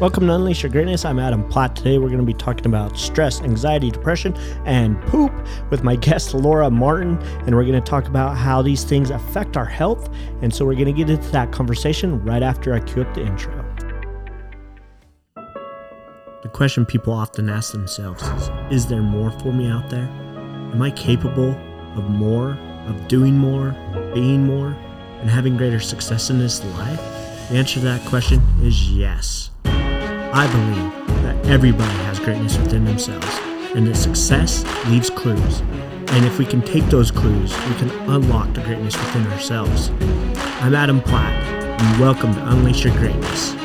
Welcome to Unleash Your Greatness. I'm Adam Platt. Today we're going to be talking about stress, anxiety, depression, and poop with my guest Laura Martin. And we're going to talk about how these things affect our health. And so we're going to get into that conversation right after I cue up the intro. The question people often ask themselves is Is there more for me out there? Am I capable of more, of doing more, being more, and having greater success in this life? The answer to that question is yes. I believe that everybody has greatness within themselves, and that success leaves clues. And if we can take those clues, we can unlock the greatness within ourselves. I'm Adam Platt, and welcome to Unleash Your Greatness.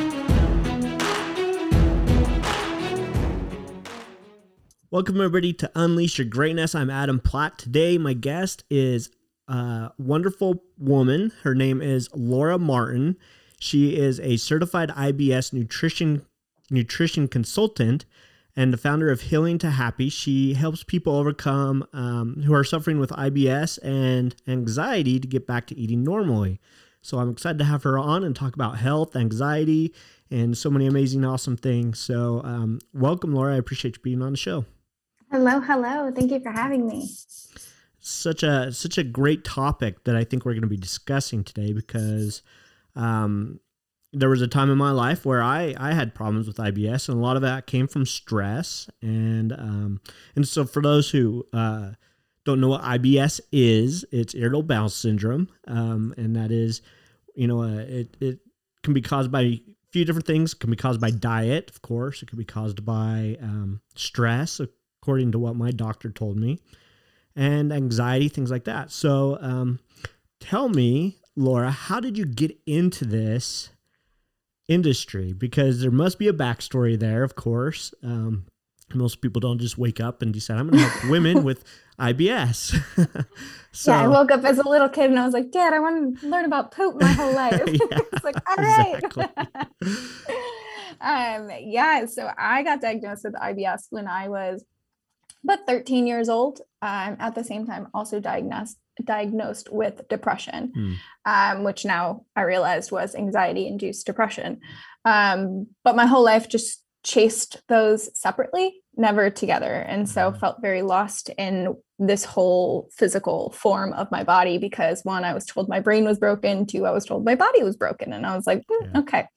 Welcome, everybody, to Unleash Your Greatness. I'm Adam Platt. Today, my guest is a wonderful woman. Her name is Laura Martin. She is a certified IBS nutrition nutrition consultant and the founder of Healing to Happy. She helps people overcome um, who are suffering with IBS and anxiety to get back to eating normally. So I'm excited to have her on and talk about health, anxiety, and so many amazing, awesome things. So um, welcome, Laura. I appreciate you being on the show. Hello, hello. Thank you for having me. Such a such a great topic that I think we're going to be discussing today because um, there was a time in my life where I, I had problems with IBS, and a lot of that came from stress. And um, and so for those who uh, don't know what IBS is, it's irritable bowel syndrome, um, and that is, you know, uh, it it can be caused by a few different things. It can be caused by diet, of course. It can be caused by um, stress, according to what my doctor told me, and anxiety, things like that. So, um, tell me, Laura, how did you get into this? Industry because there must be a backstory there, of course. Um, most people don't just wake up and decide I'm going to help women with IBS. so, yeah, I woke up as a little kid and I was like, Dad, I want to learn about poop my whole life. yeah, it's like, all right. Exactly. um, yeah, so I got diagnosed with IBS when I was about 13 years old. Um, at the same time, also diagnosed diagnosed with depression, mm. um, which now I realized was anxiety induced depression. Um, but my whole life just chased those separately, never together. And so hmm. felt very lost in this whole physical form of my body because one, I was told my brain was broken, two, I was told my body was broken. And I was like, mm, yeah. okay.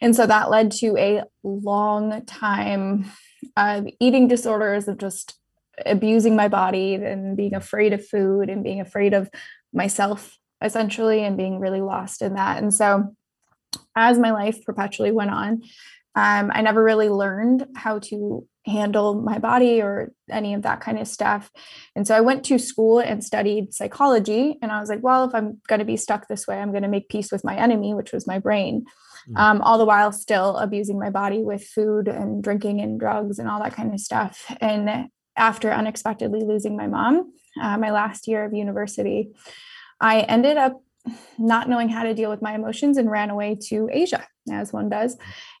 And so that led to a long time of eating disorders of just abusing my body and being afraid of food and being afraid of myself essentially and being really lost in that. And so as my life perpetually went on um, i never really learned how to handle my body or any of that kind of stuff. And so i went to school and studied psychology and i was like well if i'm going to be stuck this way i'm going to make peace with my enemy which was my brain. Um, all the while still abusing my body with food and drinking and drugs and all that kind of stuff and after unexpectedly losing my mom, uh, my last year of university, I ended up not knowing how to deal with my emotions and ran away to Asia, as one does.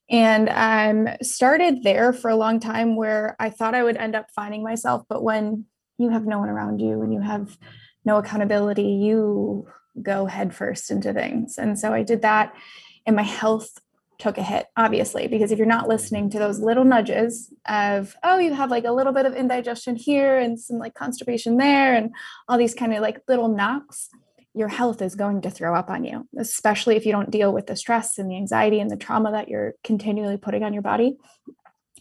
And um, started there for a long time where I thought I would end up finding myself. But when you have no one around you and you have no accountability, you go headfirst into things. And so I did that, and my health took a hit, obviously, because if you're not listening to those little nudges of, oh, you have like a little bit of indigestion here and some like constipation there, and all these kind of like little knocks, your health is going to throw up on you, especially if you don't deal with the stress and the anxiety and the trauma that you're continually putting on your body.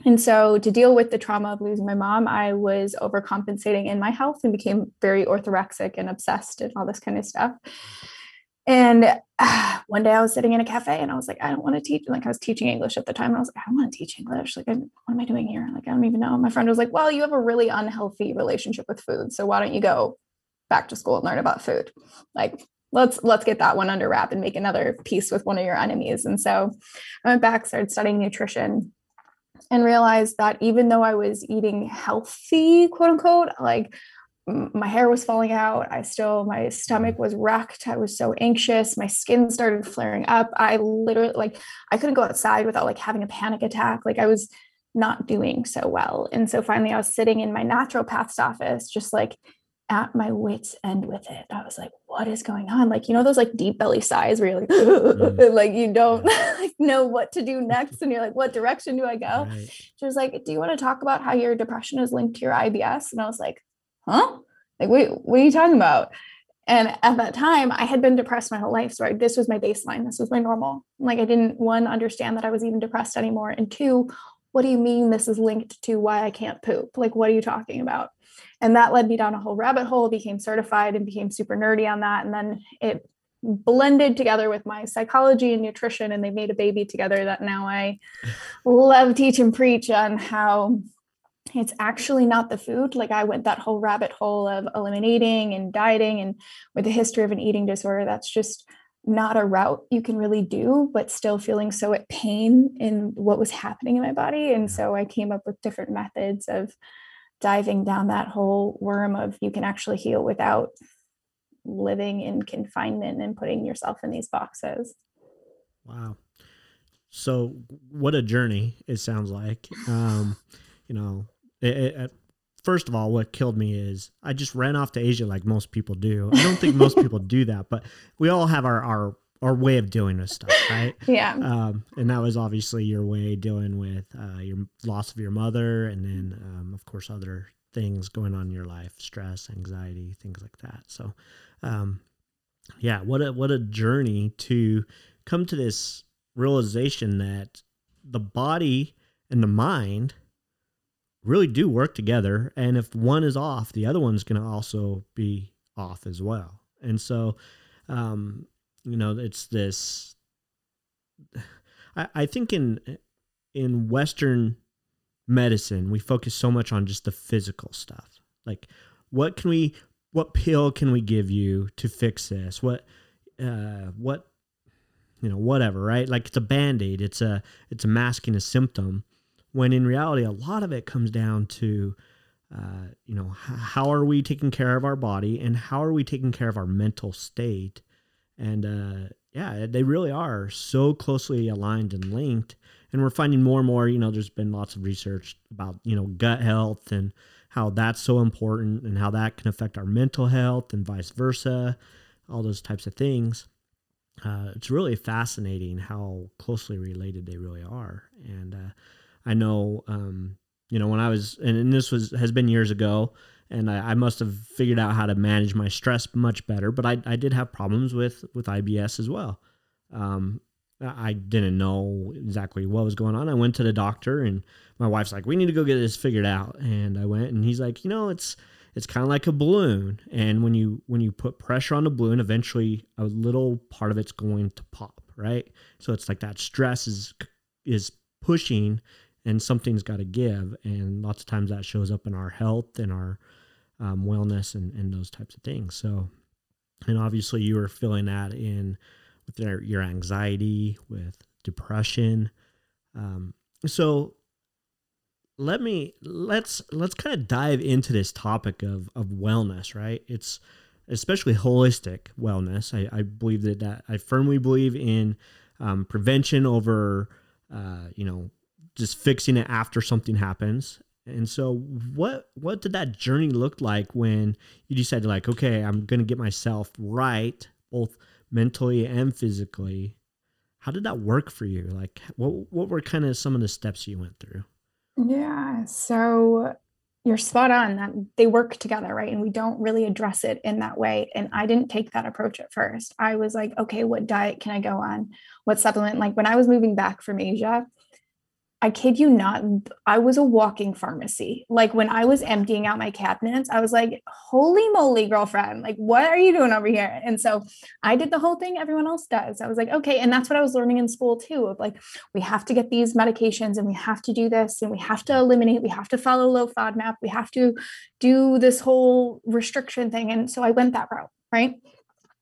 And so, to deal with the trauma of losing my mom, I was overcompensating in my health and became very orthorexic and obsessed and all this kind of stuff. And one day I was sitting in a cafe and I was like, I don't want to teach. Like I was teaching English at the time. And I was like, I don't want to teach English. Like, what am I doing here? Like, I don't even know. My friend was like, well, you have a really unhealthy relationship with food. So why don't you go back to school and learn about food? Like, let's let's get that one under wrap and make another peace with one of your enemies. And so I went back, started studying nutrition and realized that even though I was eating healthy, quote unquote, like my hair was falling out. I still, my stomach was wrecked. I was so anxious. My skin started flaring up. I literally, like, I couldn't go outside without like having a panic attack. Like, I was not doing so well. And so finally, I was sitting in my naturopath's office, just like at my wits end with it. I was like, what is going on? Like, you know, those like deep belly sighs where you're like, mm. like you don't like know what to do next. And you're like, what direction do I go? Right. She was like, do you want to talk about how your depression is linked to your IBS? And I was like, huh? Like, wait, what are you talking about? And at that time, I had been depressed my whole life. So I, this was my baseline. This was my normal. Like I didn't one understand that I was even depressed anymore. And two, what do you mean this is linked to why I can't poop? Like, what are you talking about? And that led me down a whole rabbit hole, became certified and became super nerdy on that. And then it blended together with my psychology and nutrition, and they made a baby together that now I love, teach, and preach on how it's actually not the food. Like I went that whole rabbit hole of eliminating and dieting, and with a history of an eating disorder, that's just not a route you can really do, but still feeling so at pain in what was happening in my body. And so I came up with different methods of diving down that whole worm of you can actually heal without living in confinement and putting yourself in these boxes. Wow. So what a journey it sounds like. Um, you know, it, it, first of all, what killed me is I just ran off to Asia like most people do. I don't think most people do that, but we all have our, our our way of doing this stuff, right? Yeah. Um, and that was obviously your way dealing with uh, your loss of your mother, and then um, of course other things going on in your life, stress, anxiety, things like that. So, um, yeah, what a what a journey to come to this realization that the body and the mind really do work together, and if one is off, the other one's going to also be off as well. And so, um, you know it's this I, I think in in western medicine we focus so much on just the physical stuff. Like what can we what pill can we give you to fix this? What uh what you know whatever right? Like it's a band-aid. It's a it's a masking a symptom when in reality a lot of it comes down to uh, you know how are we taking care of our body and how are we taking care of our mental state and uh, yeah, they really are so closely aligned and linked. And we're finding more and more, you know, there's been lots of research about, you know, gut health and how that's so important and how that can affect our mental health and vice versa, all those types of things. Uh, it's really fascinating how closely related they really are. And uh, I know, um, you know, when I was, and, and this was has been years ago, and I, I, must have figured out how to manage my stress much better. But I, I did have problems with with IBS as well. Um, I didn't know exactly what was going on. I went to the doctor, and my wife's like, "We need to go get this figured out." And I went, and he's like, "You know, it's it's kind of like a balloon, and when you when you put pressure on the balloon, eventually a little part of it's going to pop, right? So it's like that stress is is pushing and something's got to give and lots of times that shows up in our health and our um, wellness and, and those types of things. So and obviously you were feeling that in with your, your anxiety with depression. Um, so let me let's let's kind of dive into this topic of of wellness right? It's especially holistic wellness. I, I believe that, that i firmly believe in um, prevention over uh, you know just fixing it after something happens. And so what what did that journey look like when you decided like, okay, I'm gonna get myself right, both mentally and physically? How did that work for you? Like what what were kind of some of the steps you went through? Yeah. So you're spot on that they work together, right? And we don't really address it in that way. And I didn't take that approach at first. I was like, okay, what diet can I go on? What supplement? Like when I was moving back from Asia, I kid you not, I was a walking pharmacy. Like when I was emptying out my cabinets, I was like, holy moly, girlfriend, like, what are you doing over here? And so I did the whole thing everyone else does. I was like, okay. And that's what I was learning in school too of like, we have to get these medications and we have to do this and we have to eliminate, we have to follow low FODMAP, we have to do this whole restriction thing. And so I went that route, right?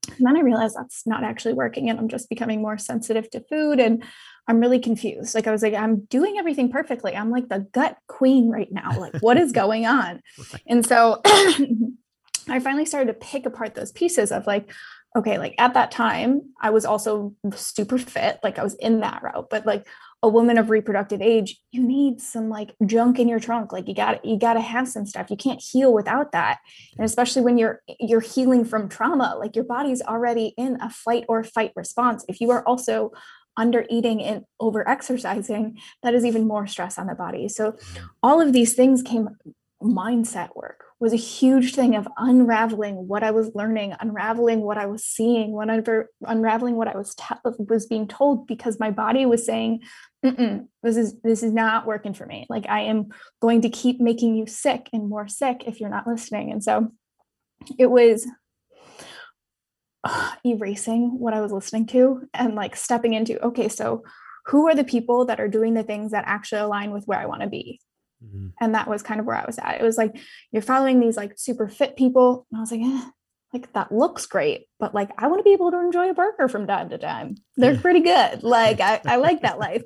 And then I realized that's not actually working and I'm just becoming more sensitive to food and I'm really confused. Like I was like, I'm doing everything perfectly. I'm like the gut queen right now. Like, what is going on? Right. And so I finally started to pick apart those pieces of like, okay, like at that time, I was also super fit, like I was in that route, but like a woman of reproductive age, you need some like junk in your trunk. Like you got you got to have some stuff. You can't heal without that. And especially when you're you're healing from trauma, like your body's already in a fight or fight response. If you are also under eating and over exercising, that is even more stress on the body. So all of these things came mindset work was a huge thing of unraveling what I was learning, unraveling what I was seeing, whenever unraveling what I was te- was being told because my body was saying, "This is this is not working for me. Like I am going to keep making you sick and more sick if you're not listening." And so it was uh, erasing what I was listening to and like stepping into, okay, so who are the people that are doing the things that actually align with where I want to be? Mm-hmm. And that was kind of where I was at. It was like you're following these like super fit people. And I was like, eh, like that looks great, but like I want to be able to enjoy a burger from time to time. They're pretty good. Like I, I like that life.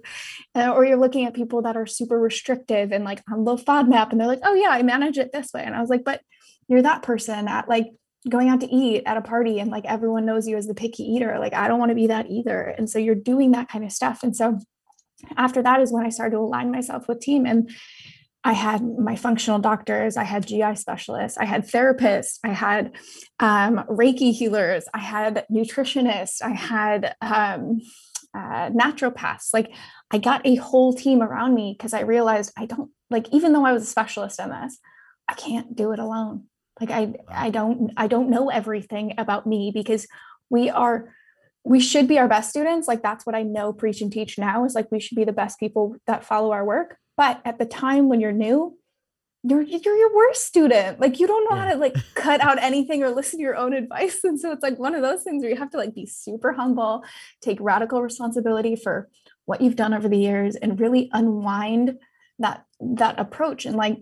Uh, or you're looking at people that are super restrictive and like on low FODMAP and they're like, oh yeah, I manage it this way. And I was like, but you're that person at like going out to eat at a party and like everyone knows you as the picky eater. Like I don't want to be that either. And so you're doing that kind of stuff. And so after that is when I started to align myself with team and I had my functional doctors, I had GI specialists, I had therapists, I had um, Reiki healers, I had nutritionists, I had um, uh, naturopaths. Like I got a whole team around me because I realized I don't like even though I was a specialist in this, I can't do it alone. Like I I don't I don't know everything about me because we are we should be our best students like that's what i know preach and teach now is like we should be the best people that follow our work but at the time when you're new, you're you're your worst student. Like you don't know yeah. how to like cut out anything or listen to your own advice. And so it's like one of those things where you have to like be super humble, take radical responsibility for what you've done over the years and really unwind that that approach and like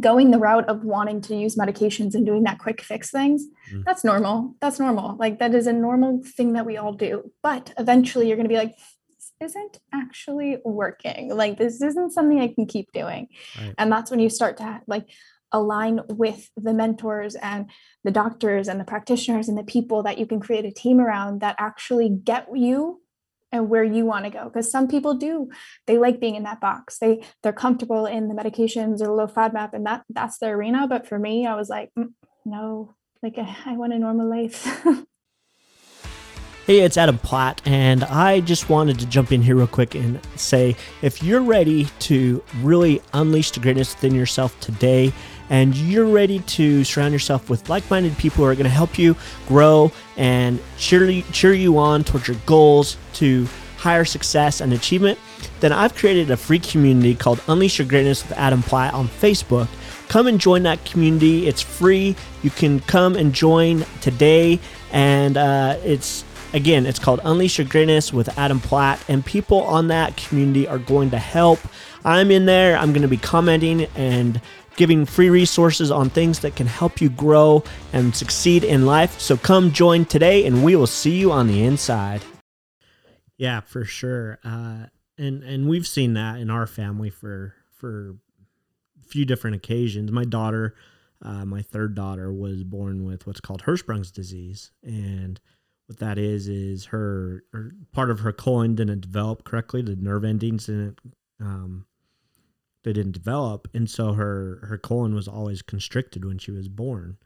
going the route of wanting to use medications and doing that quick fix things mm. that's normal that's normal like that is a normal thing that we all do but eventually you're going to be like isn't actually working. Like this isn't something I can keep doing. Right. And that's when you start to like align with the mentors and the doctors and the practitioners and the people that you can create a team around that actually get you and where you want to go because some people do they like being in that box they they're comfortable in the medications or low FODMAP and that that's their arena but for me i was like mm, no like I, i want a normal life Hey, it's Adam Platt, and I just wanted to jump in here real quick and say if you're ready to really unleash the greatness within yourself today, and you're ready to surround yourself with like minded people who are going to help you grow and cheer, cheer you on towards your goals to higher success and achievement, then I've created a free community called Unleash Your Greatness with Adam Platt on Facebook. Come and join that community. It's free. You can come and join today, and uh, it's Again, it's called Unleash Your Greatness with Adam Platt, and people on that community are going to help. I'm in there. I'm going to be commenting and giving free resources on things that can help you grow and succeed in life. So come join today, and we will see you on the inside. Yeah, for sure. Uh, and and we've seen that in our family for for a few different occasions. My daughter, uh, my third daughter, was born with what's called Hirschsprung's disease, and what that is is her, part of her colon didn't develop correctly. The nerve endings didn't um, they didn't develop, and so her her colon was always constricted when she was born.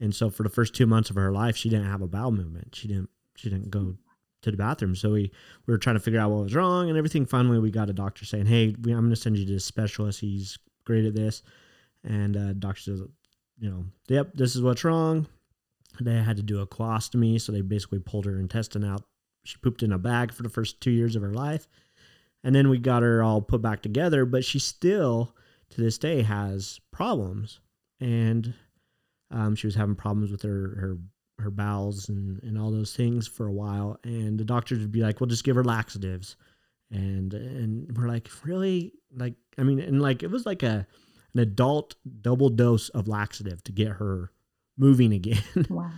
And so for the first two months of her life, she didn't have a bowel movement. She didn't she didn't go to the bathroom. So we, we were trying to figure out what was wrong and everything. Finally, we got a doctor saying, "Hey, I'm going to send you to a specialist. He's great at this." And uh, doctor says, "You know, yep, this is what's wrong. They had to do a colostomy, so they basically pulled her intestine out. She pooped in a bag for the first two years of her life. And then we got her all put back together, but she still, to this day, has problems. And um, she was having problems with her, her her bowels and, and all those things for a while. And the doctors would be like, well, just give her laxatives. And and we're like, really? Like, I mean, and like it was like a an adult double dose of laxative to get her moving again. Wow.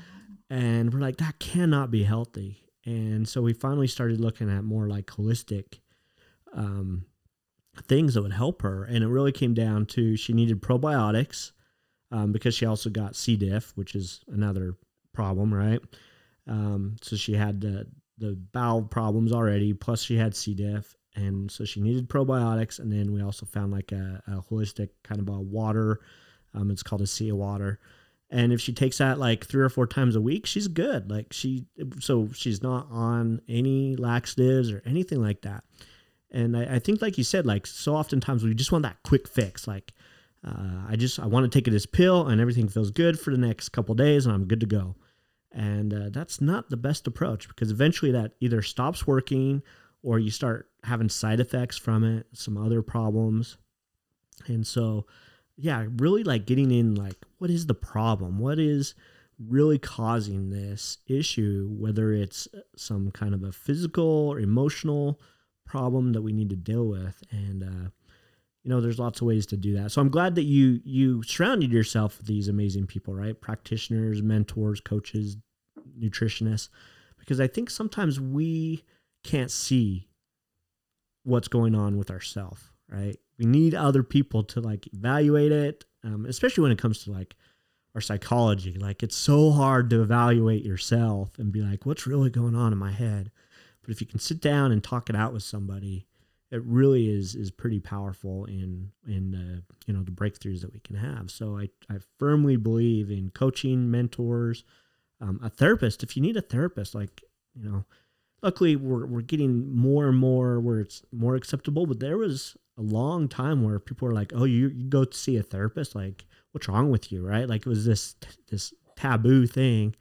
and we're like, that cannot be healthy. And so we finally started looking at more like holistic um, things that would help her. And it really came down to she needed probiotics um, because she also got C. diff, which is another problem, right? Um, so she had the the bowel problems already, plus she had C. diff, and so she needed probiotics. And then we also found like a, a holistic kind of a water. Um, it's called ASEA water. And if she takes that like three or four times a week, she's good. Like she, so she's not on any laxatives or anything like that. And I, I think, like you said, like so oftentimes we just want that quick fix. Like, uh, I just I want to take it as pill and everything feels good for the next couple days and I'm good to go. And uh, that's not the best approach because eventually that either stops working or you start having side effects from it, some other problems. And so, yeah, really like getting in like what is the problem? What is really causing this issue, whether it's some kind of a physical or emotional problem that we need to deal with. And uh, you know, there's lots of ways to do that. So I'm glad that you you surrounded yourself with these amazing people, right? Practitioners, mentors, coaches, nutritionists, because I think sometimes we can't see what's going on with ourselves, right? We need other people to like evaluate it, um, especially when it comes to like our psychology. Like it's so hard to evaluate yourself and be like, what's really going on in my head? But if you can sit down and talk it out with somebody, it really is is pretty powerful in in uh, you know the breakthroughs that we can have. So I I firmly believe in coaching, mentors, um, a therapist. If you need a therapist, like you know, luckily we're we're getting more and more where it's more acceptable. But there was a long time where people were like, "Oh, you you go to see a therapist? Like, what's wrong with you?" Right? Like it was this this taboo thing.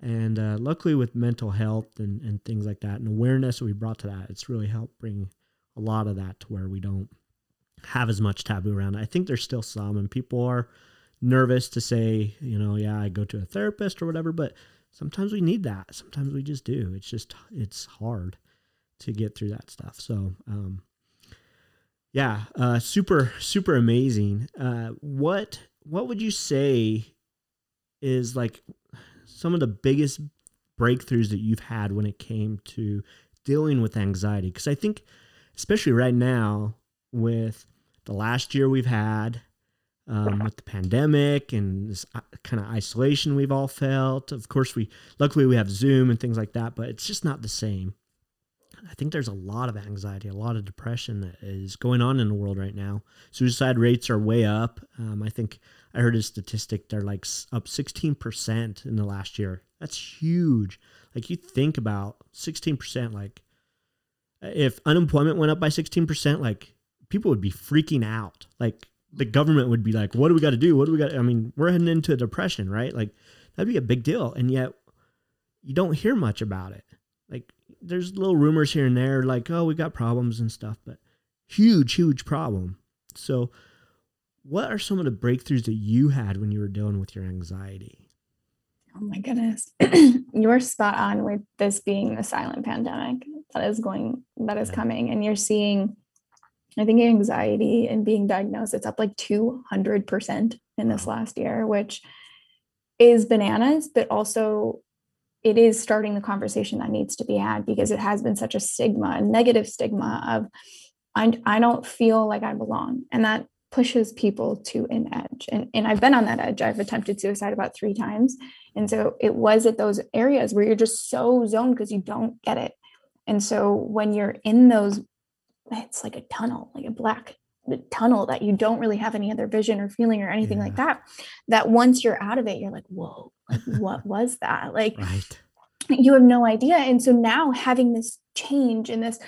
And uh, luckily, with mental health and, and things like that, and awareness we brought to that, it's really helped bring a lot of that to where we don't have as much taboo around it. I think there's still some, and people are nervous to say, you know, yeah, I go to a therapist or whatever, but sometimes we need that. Sometimes we just do. It's just, it's hard to get through that stuff. So, um, yeah, uh, super, super amazing. Uh, what, what would you say is like some of the biggest breakthroughs that you've had when it came to dealing with anxiety? Because I think especially right now with the last year we've had um, with the pandemic and this uh, kind of isolation we've all felt. Of course, we luckily we have Zoom and things like that, but it's just not the same. I think there's a lot of anxiety, a lot of depression that is going on in the world right now. Suicide rates are way up. Um, I think I heard a statistic they're like up 16% in the last year. That's huge. Like you think about 16%, like if unemployment went up by 16%, like people would be freaking out. Like the government would be like, what do we got to do? What do we got? I mean, we're heading into a depression, right? Like that'd be a big deal. And yet you don't hear much about it. There's little rumors here and there, like, oh, we got problems and stuff, but huge, huge problem. So, what are some of the breakthroughs that you had when you were dealing with your anxiety? Oh my goodness. You're spot on with this being the silent pandemic that is going that is yeah. coming and you're seeing i think anxiety and being diagnosed it's up like 200% in this last year which is bananas but also it is starting the conversation that needs to be had because it has been such a stigma a negative stigma of I, I don't feel like i belong. And that pushes people to an edge. And, and i've been on that edge. I've attempted suicide about three times. And so it was at those areas where you're just so zoned because you don't get it. And so when you're in those, it's like a tunnel, like a black tunnel that you don't really have any other vision or feeling or anything yeah. like that. That once you're out of it, you're like, whoa, like what was that? Like right. you have no idea. And so now having this change and this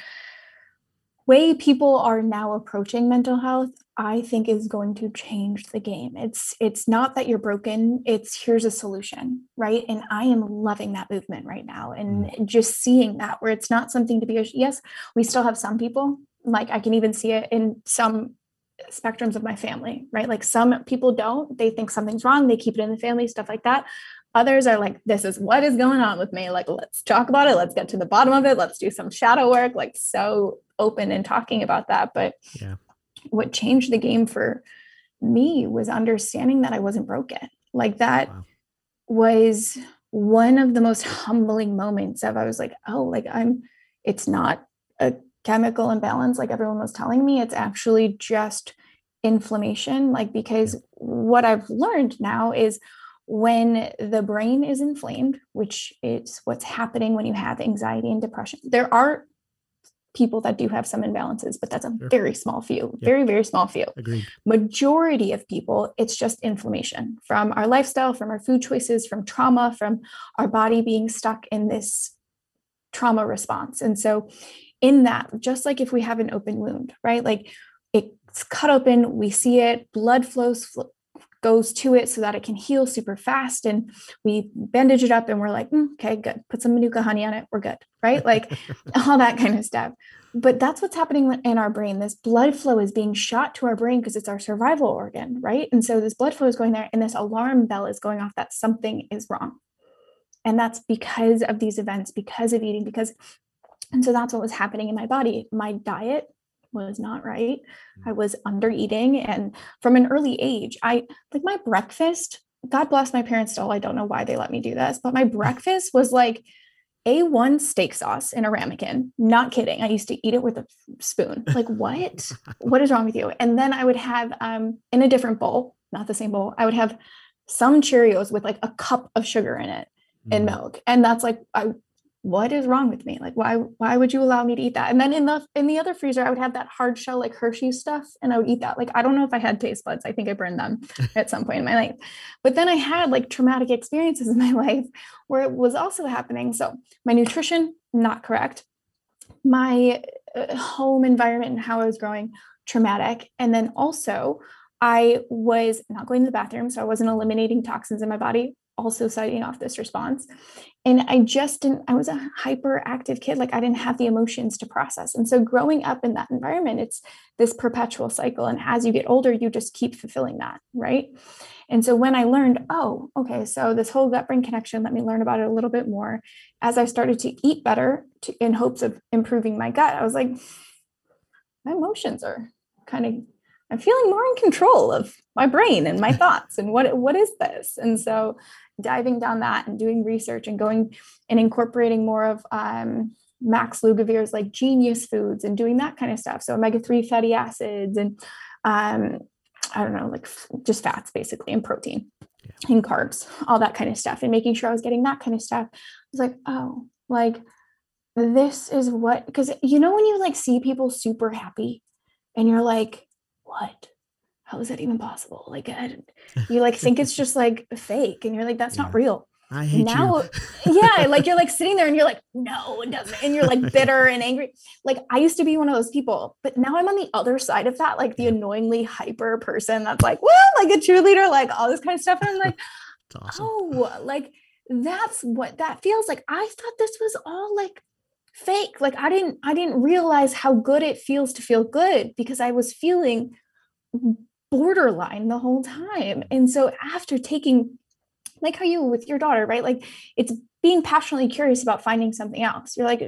way people are now approaching mental health i think is going to change the game it's it's not that you're broken it's here's a solution right and i am loving that movement right now and mm. just seeing that where it's not something to be yes we still have some people like i can even see it in some spectrums of my family right like some people don't they think something's wrong they keep it in the family stuff like that Others are like, this is what is going on with me. Like, let's talk about it. Let's get to the bottom of it. Let's do some shadow work. Like, so open and talking about that. But yeah. what changed the game for me was understanding that I wasn't broken. Like, that wow. was one of the most humbling moments of I was like, oh, like, I'm, it's not chemical imbalance like everyone was telling me. It's actually just inflammation. Like, because what I've learned now is, when the brain is inflamed, which is what's happening when you have anxiety and depression, there are people that do have some imbalances, but that's a sure. very small few, yep. very, very small few. Agreed. Majority of people, it's just inflammation from our lifestyle, from our food choices, from trauma, from our body being stuck in this trauma response. And so, in that, just like if we have an open wound, right? Like it's cut open, we see it, blood flows, goes to it so that it can heal super fast. And we bandage it up and we're like, mm, okay, good. Put some Manuka honey on it. We're good. Right. Like all that kind of stuff. But that's what's happening in our brain. This blood flow is being shot to our brain because it's our survival organ. Right. And so this blood flow is going there and this alarm bell is going off that something is wrong. And that's because of these events, because of eating, because, and so that's what was happening in my body. My diet was not right. I mm. was under eating. And from an early age, I like my breakfast, God bless my parents still. I don't know why they let me do this, but my breakfast was like A1 steak sauce in a ramekin. Not kidding. I used to eat it with a spoon. Like, what? what is wrong with you? And then I would have um in a different bowl, not the same bowl, I would have some Cheerios with like a cup of sugar in it and mm. milk. And that's like I what is wrong with me? Like why why would you allow me to eat that? And then in the in the other freezer i would have that hard shell like hershey stuff and i would eat that. Like i don't know if i had taste buds. I think i burned them at some point in my life. But then i had like traumatic experiences in my life where it was also happening. So my nutrition not correct. My uh, home environment and how i was growing traumatic. And then also I was not going to the bathroom, so I wasn't eliminating toxins in my body also citing off this response. And I just didn't, I was a hyperactive kid. Like I didn't have the emotions to process. And so growing up in that environment, it's this perpetual cycle. And as you get older, you just keep fulfilling that. Right. And so when I learned, oh, okay, so this whole gut brain connection, let me learn about it a little bit more. As I started to eat better to, in hopes of improving my gut, I was like, my emotions are kind of I'm feeling more in control of my brain and my thoughts and what what is this? And so diving down that and doing research and going and incorporating more of um, Max Lugavere's like genius foods and doing that kind of stuff. So omega-3 fatty acids and um, I don't know, like just fats basically and protein yeah. and carbs, all that kind of stuff. And making sure I was getting that kind of stuff. I was like, oh, like this is what because you know when you like see people super happy and you're like, what? How is that even possible? Like, you like think it's just like fake, and you're like, that's yeah. not real. I hate now, you. yeah, like you're like sitting there and you're like, no, it doesn't. And you're like bitter and angry. Like I used to be one of those people, but now I'm on the other side of that, like the annoyingly hyper person that's like, well, like a cheerleader, like all this kind of stuff. And I'm like, awesome. oh, like that's what that feels like. I thought this was all like fake. Like I didn't, I didn't realize how good it feels to feel good because I was feeling borderline the whole time. And so after taking, like how you with your daughter, right? Like it's being passionately curious about finding something else. You're like,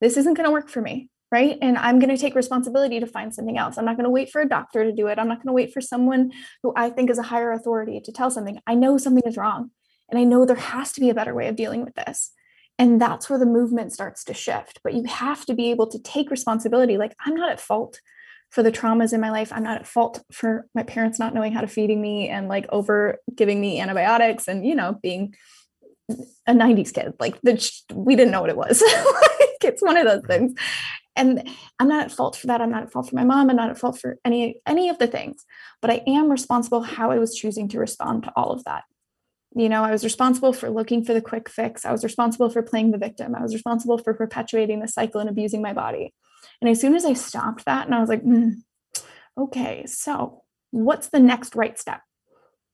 this isn't going to work for me. Right. And I'm going to take responsibility to find something else. I'm not going to wait for a doctor to do it. I'm not going to wait for someone who I think is a higher authority to tell something. I know something is wrong. And I know there has to be a better way of dealing with this. And that's where the movement starts to shift. But you have to be able to take responsibility. Like, I'm not at fault for the traumas in my life. I'm not at fault for my parents not knowing how to feeding me and like over giving me antibiotics and, you know, being a 90s kid. Like the, we didn't know what it was. like it's one of those things. And I'm not at fault for that. I'm not at fault for my mom. I'm not at fault for any any of the things. But I am responsible how I was choosing to respond to all of that. You know, I was responsible for looking for the quick fix. I was responsible for playing the victim. I was responsible for perpetuating the cycle and abusing my body. And as soon as I stopped that and I was like, mm, okay, so what's the next right step?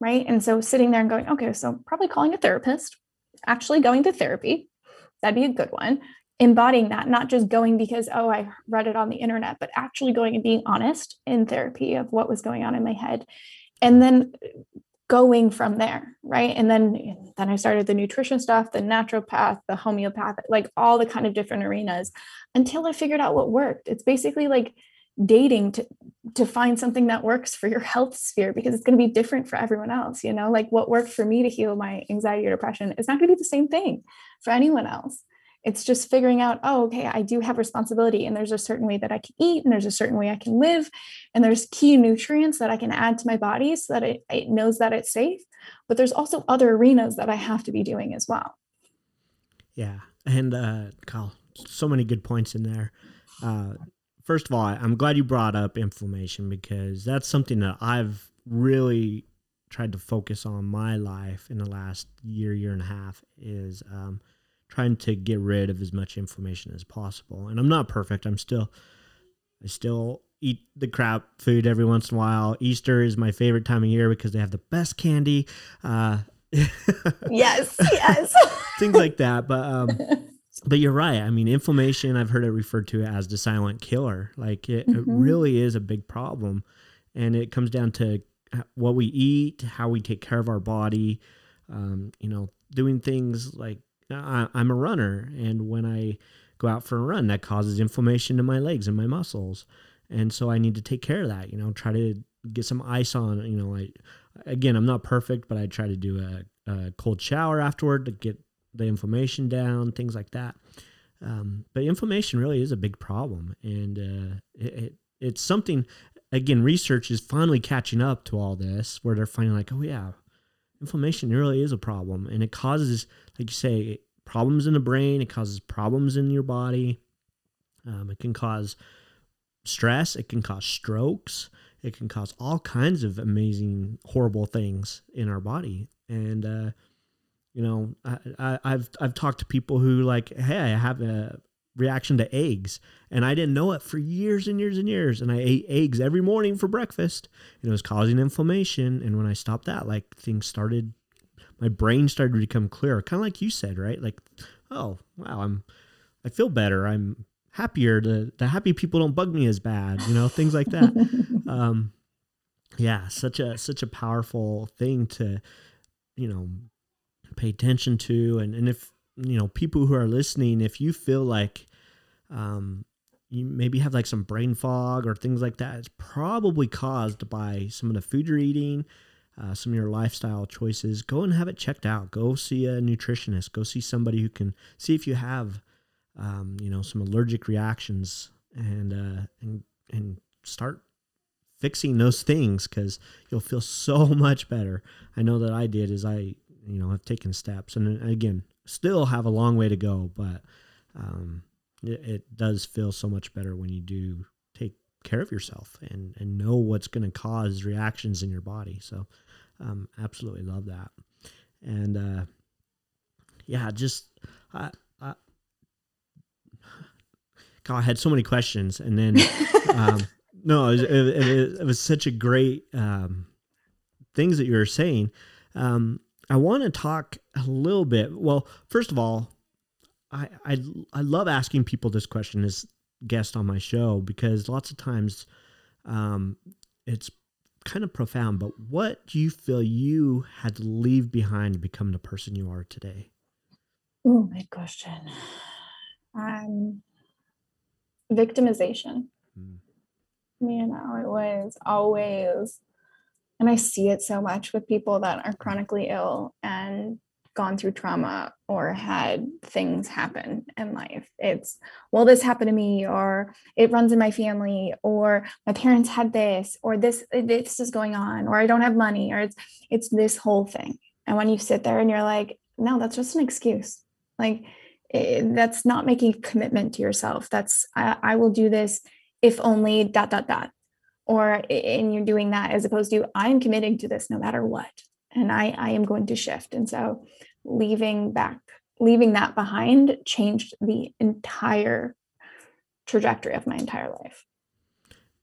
Right. And so sitting there and going, okay, so probably calling a therapist, actually going to therapy, that'd be a good one. Embodying that, not just going because, oh, I read it on the internet, but actually going and being honest in therapy of what was going on in my head. And then going from there right? And then then i started the nutrition stuff the naturopath the homeopathic like all the kind of different arenas until i figured out what worked. It's basically like dating to to find something that works for your health sphere because it's going to be different for everyone else you know? Like what worked for me to heal my anxiety or depression is not going to be the same thing for anyone else it's just figuring out, oh, okay, I do have responsibility and there's a certain way that I can eat and there's a certain way I can live. And there's key nutrients that I can add to my body so that it, it knows that it's safe. But there's also other arenas that I have to be doing as well. Yeah. And uh, Kyle, so many good points in there. Uh, first of all, I'm glad you brought up inflammation because that's something that I've really tried to focus on my life in the last year, year and a half is um, – trying to get rid of as much inflammation as possible. And I'm not perfect. I'm still, I still eat the crap food every once in a while. Easter is my favorite time of year because they have the best candy. Uh, yes, yes. things like that. But, um, but you're right. I mean, inflammation, I've heard it referred to as the silent killer. Like it, mm-hmm. it really is a big problem. And it comes down to what we eat, how we take care of our body, um, you know, doing things like I'm a runner, and when I go out for a run, that causes inflammation in my legs and my muscles, and so I need to take care of that. You know, try to get some ice on. You know, I again, I'm not perfect, but I try to do a, a cold shower afterward to get the inflammation down, things like that. Um, but inflammation really is a big problem, and uh, it, it, it's something. Again, research is finally catching up to all this, where they're finding like, oh yeah, inflammation really is a problem, and it causes like you say, problems in the brain, it causes problems in your body. Um, it can cause stress, it can cause strokes, it can cause all kinds of amazing, horrible things in our body. And, uh, you know, I, have I've talked to people who like, hey, I have a reaction to eggs, and I didn't know it for years and years and years. And I ate eggs every morning for breakfast, and it was causing inflammation. And when I stopped that, like things started my brain started to become clearer, kind of like you said, right? Like, oh wow, I'm I feel better. I'm happier. The the happy people don't bug me as bad, you know, things like that. um, yeah, such a such a powerful thing to, you know, pay attention to, and and if you know people who are listening, if you feel like, um, you maybe have like some brain fog or things like that, it's probably caused by some of the food you're eating uh, some of your lifestyle choices, go and have it checked out. Go see a nutritionist. Go see somebody who can see if you have, um, you know, some allergic reactions, and uh, and and start fixing those things because you'll feel so much better. I know that I did as I, you know, have taken steps, and uh, again, still have a long way to go, but um, it, it does feel so much better when you do take care of yourself and and know what's going to cause reactions in your body. So um, absolutely love that. And uh, yeah, just I, I, God, I had so many questions, and then um, no, it was, it, it, it was, such a great um, things that you were saying. Um, I want to talk a little bit. Well, first of all, I, I I love asking people this question as guest on my show because lots of times um, it's kind of profound, but what do you feel you had to leave behind to become the person you are today? Oh, good question. Um, victimization. Mm. You know, it was always, and I see it so much with people that are chronically ill and gone through trauma or had things happen in life. It's, well, this happened to me, or it runs in my family, or my parents had this, or this, this is going on, or I don't have money, or it's, it's this whole thing. And when you sit there and you're like, no, that's just an excuse. Like, it, that's not making a commitment to yourself. That's, I, I will do this if only dot, dot, dot. Or, and you're doing that as opposed to, I'm committing to this no matter what and I, I am going to shift. And so leaving back, leaving that behind changed the entire trajectory of my entire life.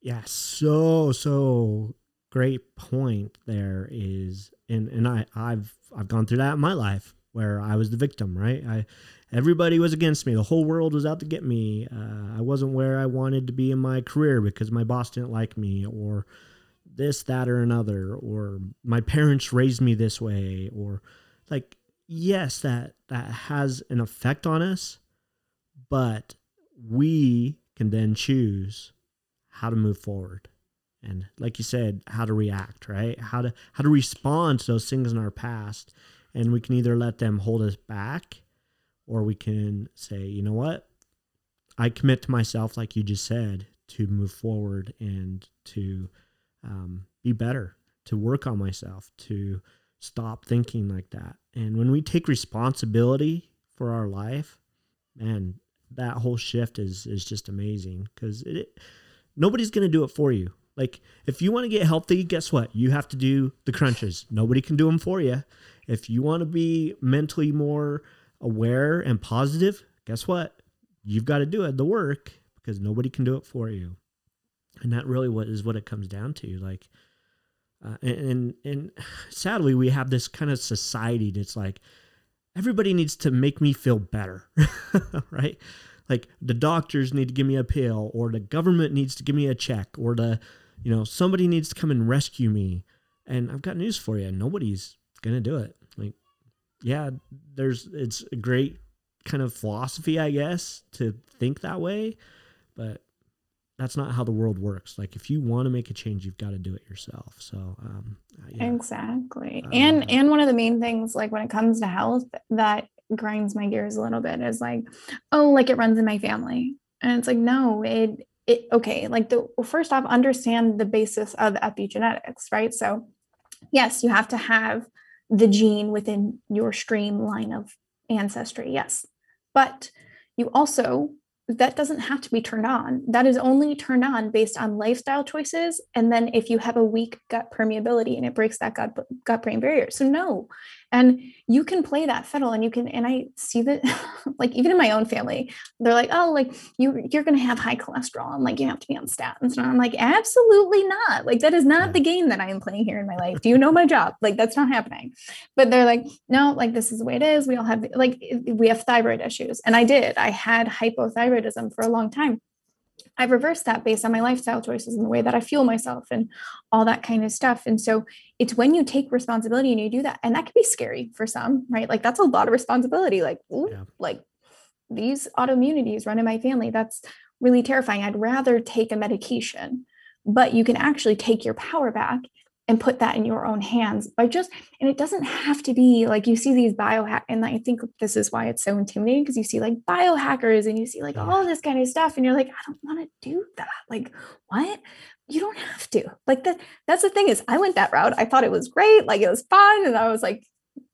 Yeah, so so great point there is and and I I've I've gone through that in my life where I was the victim, right? I everybody was against me. The whole world was out to get me. Uh, I wasn't where I wanted to be in my career because my boss didn't like me or this, that, or another, or my parents raised me this way, or like, yes, that that has an effect on us, but we can then choose how to move forward and like you said how to react right how to how to respond to those things in our past and we can either let them hold us back or we can say, you know what? I commit to myself, like you just said, to move forward and to um, be better, to work on myself, to stop thinking like that. And when we take responsibility for our life, man, that whole shift is is just amazing because it, it nobody's gonna do it for you. Like if you want to get healthy, guess what? You have to do the crunches. Nobody can do them for you. If you want to be mentally more aware and positive, guess what? You've got to do it, the work, because nobody can do it for you. And that really what is what it comes down to. Like, uh, and, and and sadly, we have this kind of society that's like everybody needs to make me feel better, right? Like the doctors need to give me a pill, or the government needs to give me a check, or the you know somebody needs to come and rescue me. And I've got news for you: nobody's gonna do it. Yeah, there's it's a great kind of philosophy, I guess, to think that way, but that's not how the world works. Like, if you want to make a change, you've got to do it yourself. So, um, yeah. exactly. Uh, and and one of the main things, like when it comes to health, that grinds my gears a little bit is like, oh, like it runs in my family, and it's like, no, it it okay. Like the well, first off, understand the basis of epigenetics, right? So, yes, you have to have the gene within your streamline of ancestry, yes. But you also that doesn't have to be turned on. That is only turned on based on lifestyle choices. And then if you have a weak gut permeability and it breaks that gut, gut brain barrier. So, no. And you can play that fiddle and you can, and I see that like even in my own family, they're like, oh, like you, you're going to have high cholesterol and like you have to be on statins. And I'm like, absolutely not. Like that is not the game that I am playing here in my life. Do you know my job? Like that's not happening. But they're like, no, like this is the way it is. We all have, like, we have thyroid issues. And I did. I had hypothyroidism for a long time. I've reversed that based on my lifestyle choices and the way that I fuel myself and all that kind of stuff. And so it's when you take responsibility and you do that, and that can be scary for some, right? Like that's a lot of responsibility. Like, ooh, yeah. like these autoimmunities run in my family. That's really terrifying. I'd rather take a medication, but you can actually take your power back and put that in your own hands by just and it doesn't have to be like you see these biohack and i think this is why it's so intimidating because you see like biohackers and you see like all this kind of stuff and you're like i don't want to do that. Like what? You don't have to. Like that that's the thing is i went that route. I thought it was great like it was fun and i was like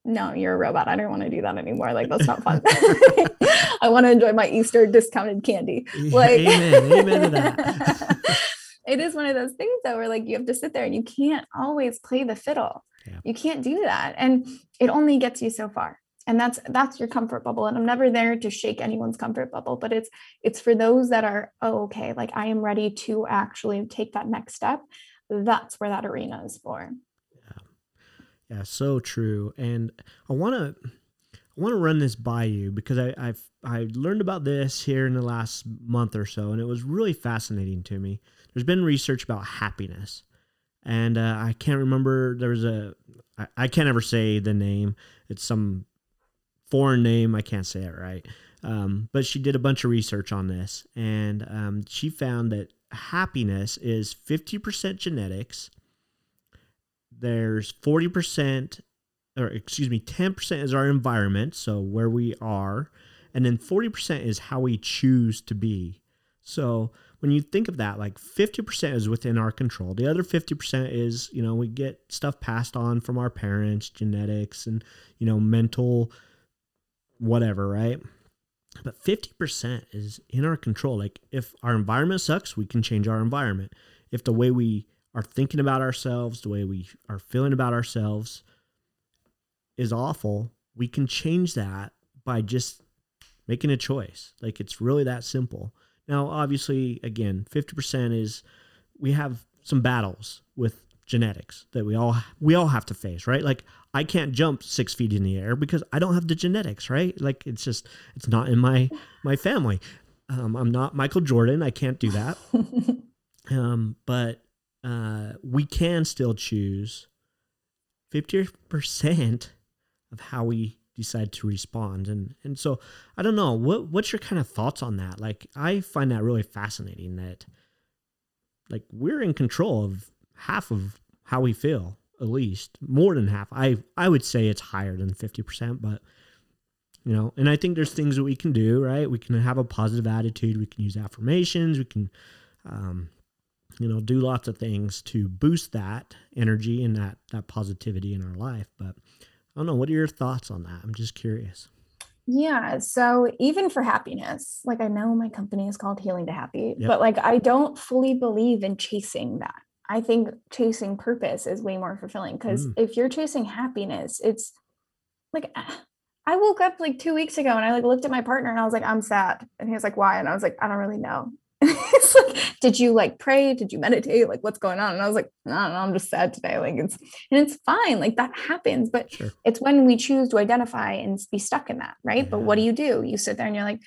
no you're a robot. I don't want to do that anymore. Like that's not fun. I want to enjoy my easter discounted candy. Like amen, amen to that it is one of those things that we're like you have to sit there and you can't always play the fiddle. Yeah. you can't do that and it only gets you so far and that's that's your comfort bubble and i'm never there to shake anyone's comfort bubble but it's it's for those that are oh, okay like i am ready to actually take that next step that's where that arena is for. Yeah. Yeah so true and i want to I want to run this by you because I, I've I learned about this here in the last month or so, and it was really fascinating to me there's been research about happiness, and uh, I can't remember. There was a I, I can't ever say the name. It's some foreign name. I can't say it right. Um, but she did a bunch of research on this, and um, she found that happiness is 50% genetics. There's 40%, or excuse me, 10% is our environment, so where we are, and then 40% is how we choose to be. So when you think of that, like 50% is within our control. The other 50% is, you know, we get stuff passed on from our parents, genetics, and, you know, mental whatever, right? But 50% is in our control. Like if our environment sucks, we can change our environment. If the way we are thinking about ourselves, the way we are feeling about ourselves is awful, we can change that by just making a choice. Like it's really that simple. Now, obviously, again, 50% is we have some battles with genetics that we all we all have to face, right? Like I can't jump six feet in the air because I don't have the genetics, right? Like it's just it's not in my my family. Um, I'm not Michael Jordan. I can't do that. um, but uh, we can still choose 50% of how we decide to respond and and so i don't know what what's your kind of thoughts on that like i find that really fascinating that like we're in control of half of how we feel at least more than half i i would say it's higher than 50% but you know, and I think there's things that we can do, right? We can have a positive attitude. We can use affirmations. We can, um, you know, do lots of things to boost that energy and that that positivity in our life. But I don't know. What are your thoughts on that? I'm just curious. Yeah. So even for happiness, like I know my company is called Healing to Happy, yep. but like I don't fully believe in chasing that. I think chasing purpose is way more fulfilling because mm. if you're chasing happiness, it's like I woke up like two weeks ago and I like looked at my partner and I was like, I'm sad. And he was like, why? And I was like, I don't really know. it's like, did you like pray? Did you meditate? Like, what's going on? And I was like, no, no, I'm just sad today. Like, it's and it's fine. Like that happens, but sure. it's when we choose to identify and be stuck in that, right? But what do you do? You sit there and you're like,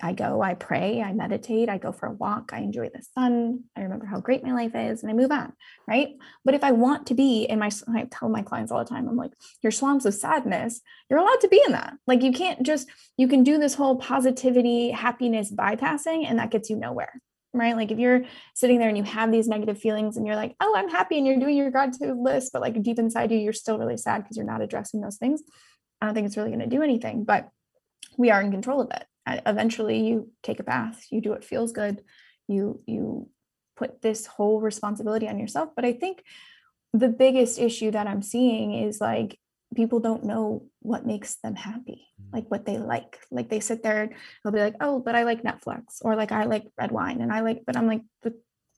I go, I pray, I meditate, I go for a walk, I enjoy the sun, I remember how great my life is, and I move on, right? But if I want to be in my, I tell my clients all the time, I'm like, your swamps of sadness, you're allowed to be in that. Like you can't just, you can do this whole positivity, happiness bypassing, and that gets you nowhere, right? Like if you're sitting there and you have these negative feelings and you're like, oh, I'm happy, and you're doing your gratitude list, but like deep inside you, you're still really sad because you're not addressing those things. I don't think it's really going to do anything, but we are in control of it eventually you take a bath you do what feels good you you put this whole responsibility on yourself. But i think the biggest issue that i'm seeing is like people don't know what makes them happy mm. like what they like. Like they sit there and they'll be like oh but i like netflix or like i like red wine and i like but i'm like but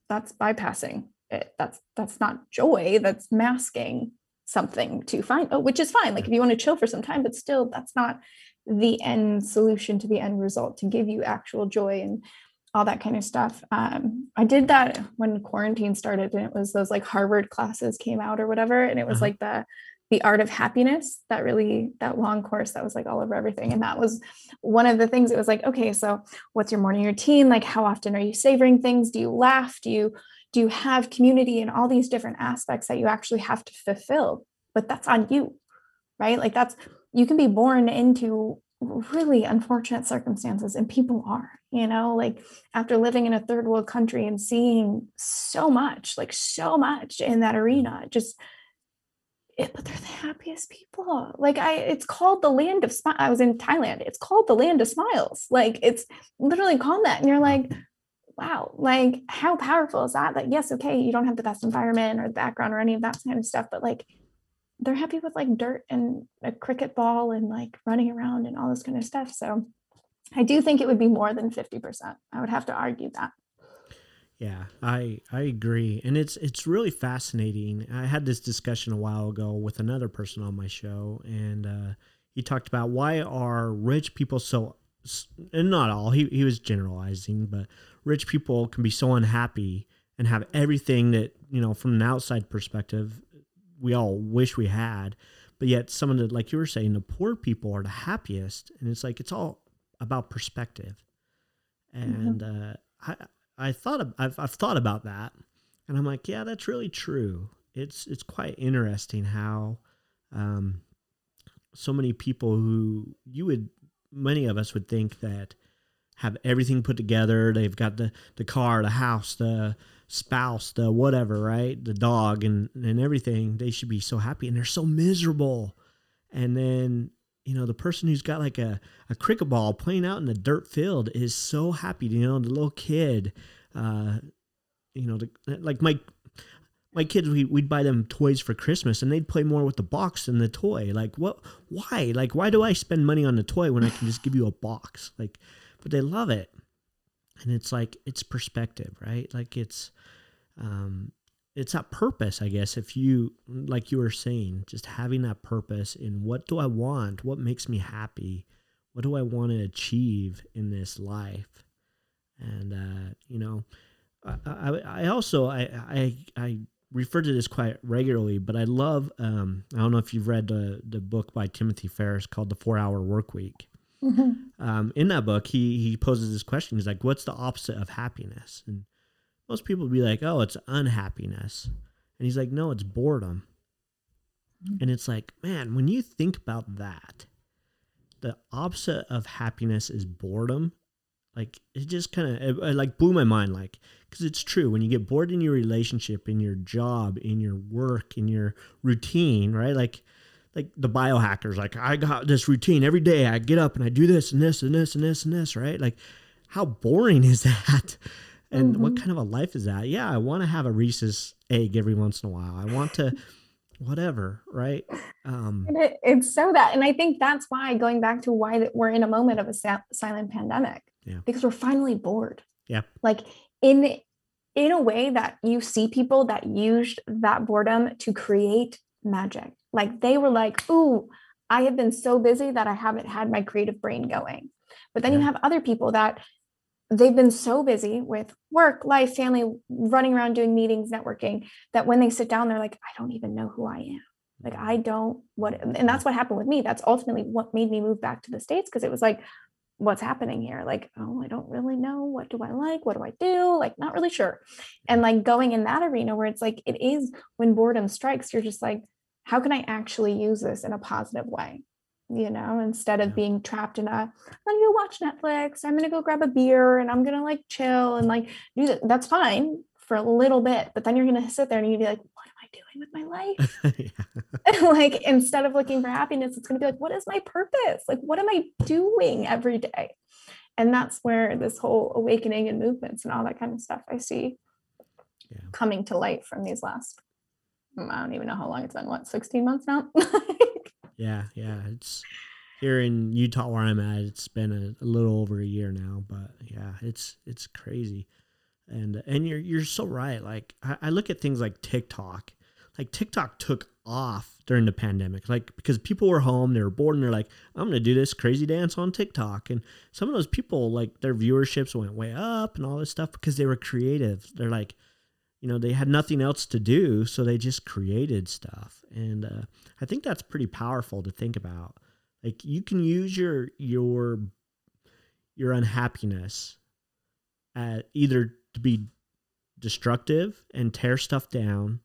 that's bypassing it. That's that's not joy. That's masking something to find oh which is fine. Like if you want to chill for some time but still that's not the end solution to the end result to give you actual joy and all that kind of stuff. Um, I did that when quarantine started, and it was those like Harvard classes came out or whatever, and it was uh-huh. like the the art of happiness that really that long course that was like all over everything. And that was one of the things it was like okay so what's your morning routine? Like how often are you savoring things? Do you laugh? Do you do you have community and all these different aspects that you actually have to fulfill? But that's on you right? Like that's you can be born into really unfortunate circumstances and people are you know like after living in a third world country and seeing so much like so much in that mm. arena just it, but they're the happiest people. Like i it's called the land of smile i was in thailand it's called the land of smiles. Like it's literally called that and you're like wow like how powerful is that? Like yes okay you don't have the best environment or the background or any of that kind of stuff but like they're happy with like dirt and a cricket ball and like running around and all this kind of stuff. So I do think it would be more than 50%. I would have to argue that. Yeah, I I agree. And it's it's really fascinating. I had this discussion a while ago with another person on my show and uh, he talked about why are rich people so and not all. He he was generalizing, but rich people can be so unhappy and have everything that, you know, from an outside perspective we all wish we had. But yet, some of the, like you were saying, the poor people are the happiest. And it's like, it's all about perspective. And mm-hmm. uh, I, I thought, of, I've, I've thought about that. And I'm like, yeah, that's really true. It's, it's quite interesting how um, so many people who you would, many of us would think that have everything put together. They've got the, the car, the house, the, spouse, the whatever, right? The dog and, and everything, they should be so happy and they're so miserable. And then, you know, the person who's got like a, a cricket ball playing out in the dirt field is so happy. You know, the little kid, uh, you know, the, like my, my kids, we, we'd buy them toys for Christmas and they'd play more with the box than the toy. Like, what, why? Like, why do I spend money on the toy when I can just give you a box? Like, but they love it and it's like it's perspective right? Like it's um it's that purpose i guess if you like you were saying just having that purpose in what do i want? What makes me happy? What do i want to achieve in this life? And uh you know i i, I also I, I i refer to this quite regularly but i love um i don't know if you've read the the book by timothy ferriss called the four hour work week Mm-hmm. Um, in that book, he he poses this question. He's like, "What's the opposite of happiness?" And most people would be like, "Oh, it's unhappiness," and he's like, "No, it's boredom." Mm-hmm. And it's like, man, when you think about that, the opposite of happiness is boredom. Like it just kind of it, it like blew my mind. Like because it's true when you get bored in your relationship, in your job, in your work, in your routine, right? Like like the biohackers, like I got this routine every day. I get up and I do this and this and this and this and this, right? Like, how boring is that? And mm-hmm. what kind of a life is that? Yeah, I want to have a Reese's egg every once in a while. I want to, whatever, right? Um, it, it's so that, and I think that's why going back to why that we're in a moment of a silent pandemic, yeah. because we're finally bored. Yeah, like in in a way that you see people that used that boredom to create magic. Like they were like, "Ooh, I have been so busy that I haven't had my creative brain going." But then yeah. you have other people that they've been so busy with work, life, family, running around doing meetings, networking, that when they sit down, they're like, I don't even know who I am. Like, I mm. don't what, and that's what happened with me. That's ultimately what made me move back to the States because it was like, what's happening here? Like, oh, I don't really know. What do I like? What do I do? Like, not really sure. And like going in that arena where it's like, it is when boredom strikes, you're just like, how can I actually use this in a positive way? you know, instead of being trapped in a, I'm gonna go watch Netflix, I'm gonna go grab a beer and I'm gonna like chill and like do that. That's fine for a little bit, but then you're gonna sit there and you'd be like, what am I doing with my life? like instead of looking for happiness, it's gonna be like, what is my purpose? Like, what am I doing every day? And that's where this whole awakening and movements and all that kind of stuff I see yeah. coming to light from these last, I don't even know how long it's been, what, 16 months now? Yeah, yeah. It's here in Utah where I'm at. It's been a, a, little over a year now, but yeah, it's it's crazy. And and you're you're so right. Like I, I look at things like TikTok. Like TikTok took off during the pandemic, like because people were home, they were bored, and they're like, "I'm gonna do this crazy dance on TikTok." And some of those people, like their viewerships went way up and all this stuff because they were creative. They're like, you know, they had nothing else to do, so they just created stuff. And uh, I think that's pretty powerful to think about. Like you can use your your your unhappiness at either to be destructive and tear stuff down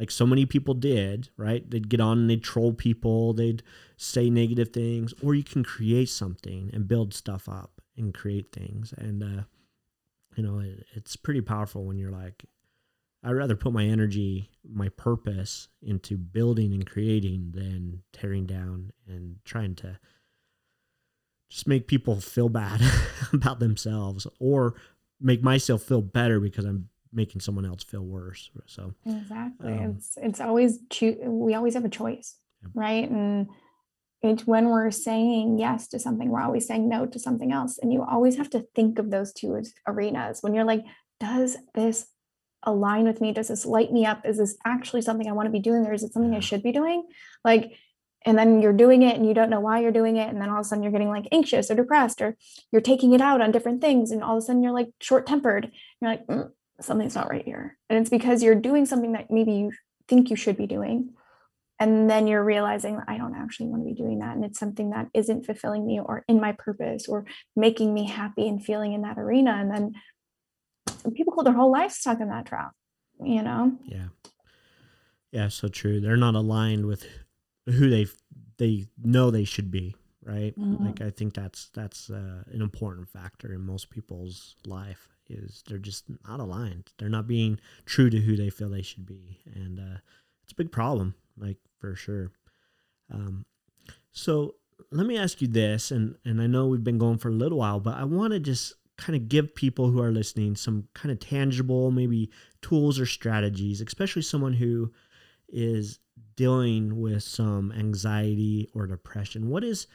like so many people did, right? They'd get on and they'd troll people, they'd say negative things, or you can create something and build stuff up and create things. And, uh, you know, it, it's pretty powerful when you're like, I'd rather put my energy, my purpose into building and creating than tearing down and trying to just make people feel bad about themselves or make myself feel better because I'm making someone else feel worse. So exactly, um, it's it's always cho- we always have a choice, yeah. right? And it's when we're saying yes to something, we're always saying no to something else, and you always have to think of those two arenas when you're like, does this align with me? Does this light me up? Is this actually something I want to be doing or is it something I should be doing? Like, and then you're doing it and you don't know why you're doing it. And then all of a sudden you're getting like anxious or depressed or you're taking it out on different things. And all of a sudden you're like short tempered. You're like, mm, something's not right here. And it's because you're doing something that maybe you think you should be doing. And then you're realizing that I don't actually want to be doing that. And it's something that isn't fulfilling me or in my purpose or making me happy and feeling in that arena. And then people go their whole life stuck in that trap, you know? Yeah. Yeah, so true. They're not aligned with who they they know they should be, right? Mm-hmm. Like I think that's that's uh, an important factor in most people's life is they're just not aligned. They're not being true to who they feel they should be, and uh, it's a big problem, like for sure. Um, so let me ask you this, and and I know we've been going for a little while, but I want to just kind of give people who are listening some kind of tangible, maybe tools or strategies, especially someone who is dealing with some anxiety or depression. What is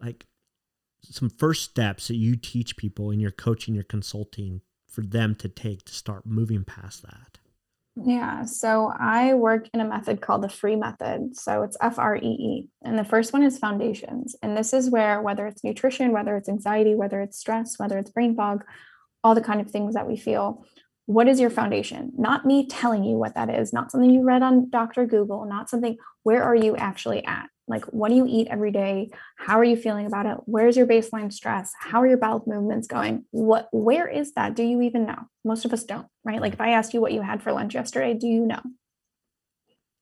like some first steps that you teach people in your coaching, your consulting for them to take to start moving past that? Yeah. So I work in a method called the free method. So it's F R E E. And the first one is foundations. And this is where, whether it's nutrition, whether it's anxiety, whether it's stress, whether it's brain fog, all the kind of things that we feel, what is your foundation? Not me telling you what that is, not something you read on Dr. Google, not something, where are you actually at? Like, what do you eat every day? How are you feeling about it? Where's your baseline stress? How are your bowel movements going? What, where is that? Do you even know? Most of us don't, right? Like, if I asked you what you had for lunch yesterday, do you know?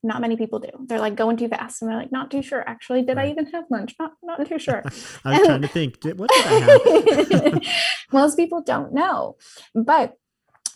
Not many people do. They're like going too fast, and they're like, not too sure. Actually, did right. I even have lunch? Not, not too sure. I was trying to think. What did I have? Most people don't know, but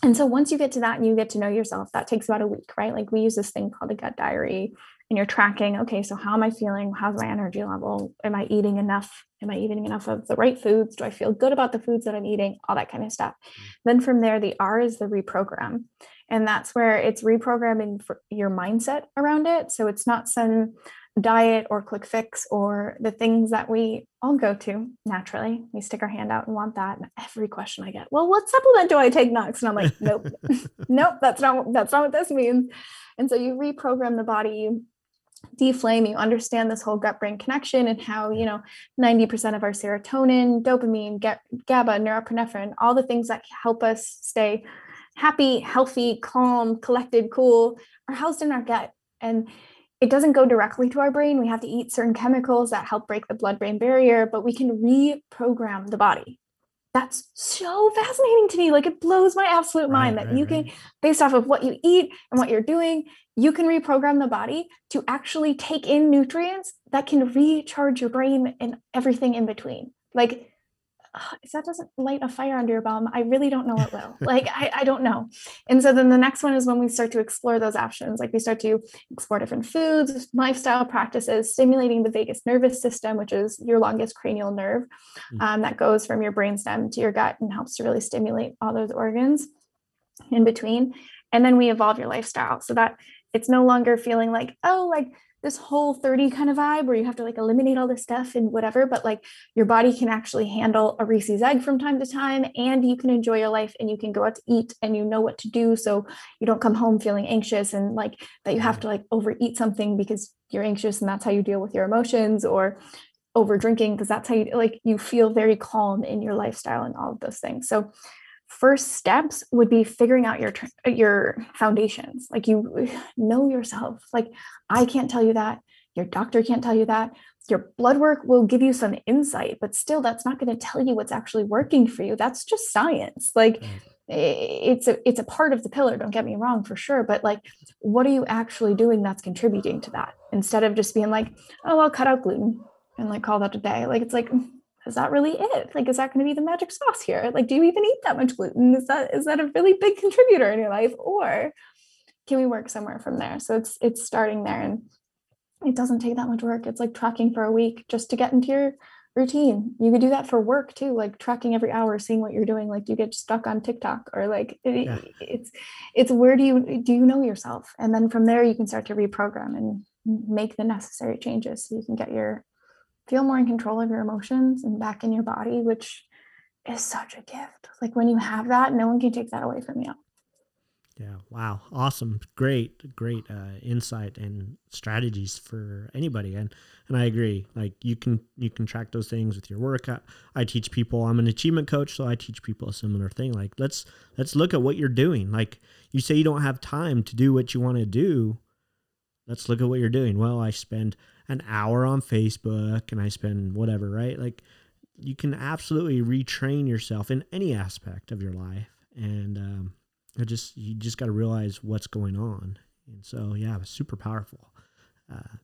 and so once you get to that and you get to know yourself, that takes about a week, right? Like we use this thing called a gut diary. And you're tracking okay so how am i feeling? How's my energy level? Am i eating enough? Am i eating enough of the right foods? Do i feel good about the foods that i'm eating? All that kind of stuff. Mm-hmm. then from there the r is the reprogram and that's where it's reprogramming your mindset around it. So it's not some diet or quick fix or the things that we all go to naturally. We stick our hand out and want that and every question i get well what supplement do i take next? And i'm like nope. Nope that's not that's not what this means. And so you reprogram the body you deflame you understand this whole gut brain connection and how you know 90% of our serotonin dopamine gaba norepinephrine all the things that help us stay happy healthy calm collected cool are housed in our gut. And it doesn't go directly to our brain. We have to eat certain chemicals that help break the blood brain barrier but we can reprogram the body that's so fascinating to me. Like it blows my absolute mind right, that right, you can, based off of what you eat and what you're doing, you can reprogram the body to actually take in nutrients that can recharge your brain and everything in between. Like if that doesn't light a fire under your bum, I really don't know what will. like, I, I don't know. And so then the next one is when we start to explore those options. Like, we start to explore different foods, lifestyle practices, stimulating the vagus nervous system, which is your longest cranial nerve mm. um, that goes from your brainstem to your gut and helps to really stimulate all those organs in between. And then we evolve your lifestyle so that it's no longer feeling like, oh, like this whole 30 kind of vibe where you have to like eliminate all this stuff and whatever, but like your body can actually handle a Reese's egg from time to time and you can enjoy your life and you can go out to eat and you know what to do. So you don't come home feeling anxious and like that you have mm-hmm. to like overeat something because you're anxious and that's how you deal with your emotions or over drinking because that's how you like you feel very calm in your lifestyle and all of those things. So first steps would be figuring out your your foundations. Like you know yourself. Like i can't tell you that. Your doctor can't tell you that. Your blood work will give you some insight but still that's not going to tell you what's actually working for you. That's just science. Like it's a it's a part of the pillar don't get me wrong for sure but like what are you actually doing that's contributing to that? Instead of just being like oh i'll cut out gluten and like call that a day. Like it's like is that really it? Like, is that going to be the magic sauce here? Like, do you even eat that much gluten? Is that is that a really big contributor in your life, or can we work somewhere from there? So it's it's starting there, and it doesn't take that much work. It's like tracking for a week just to get into your routine. You could do that for work too, like tracking every hour, seeing what you're doing. Like, do you get stuck on TikTok or like it, yeah. it's it's where do you do you know yourself, and then from there you can start to reprogram and make the necessary changes so you can get your feel more in control of your emotions and back in your body, which is such a gift. Like when you have that, no one can take that away from you. Yeah. Wow. Awesome. Great, great uh, insight and strategies for anybody. And and I agree. Like you can you can track those things with your work. I, I teach people. I'm an achievement coach, so I teach people a similar thing. Like let's let's look at what you're doing. Like you say you don't have time to do what you want to do. Let's look at what you're doing. Well, I spend an hour on Facebook and I spend whatever, right? Like you can absolutely retrain yourself in any aspect of your life. And um, I just, you just got to realize what's going on. And so, yeah, it's super powerful. Uh,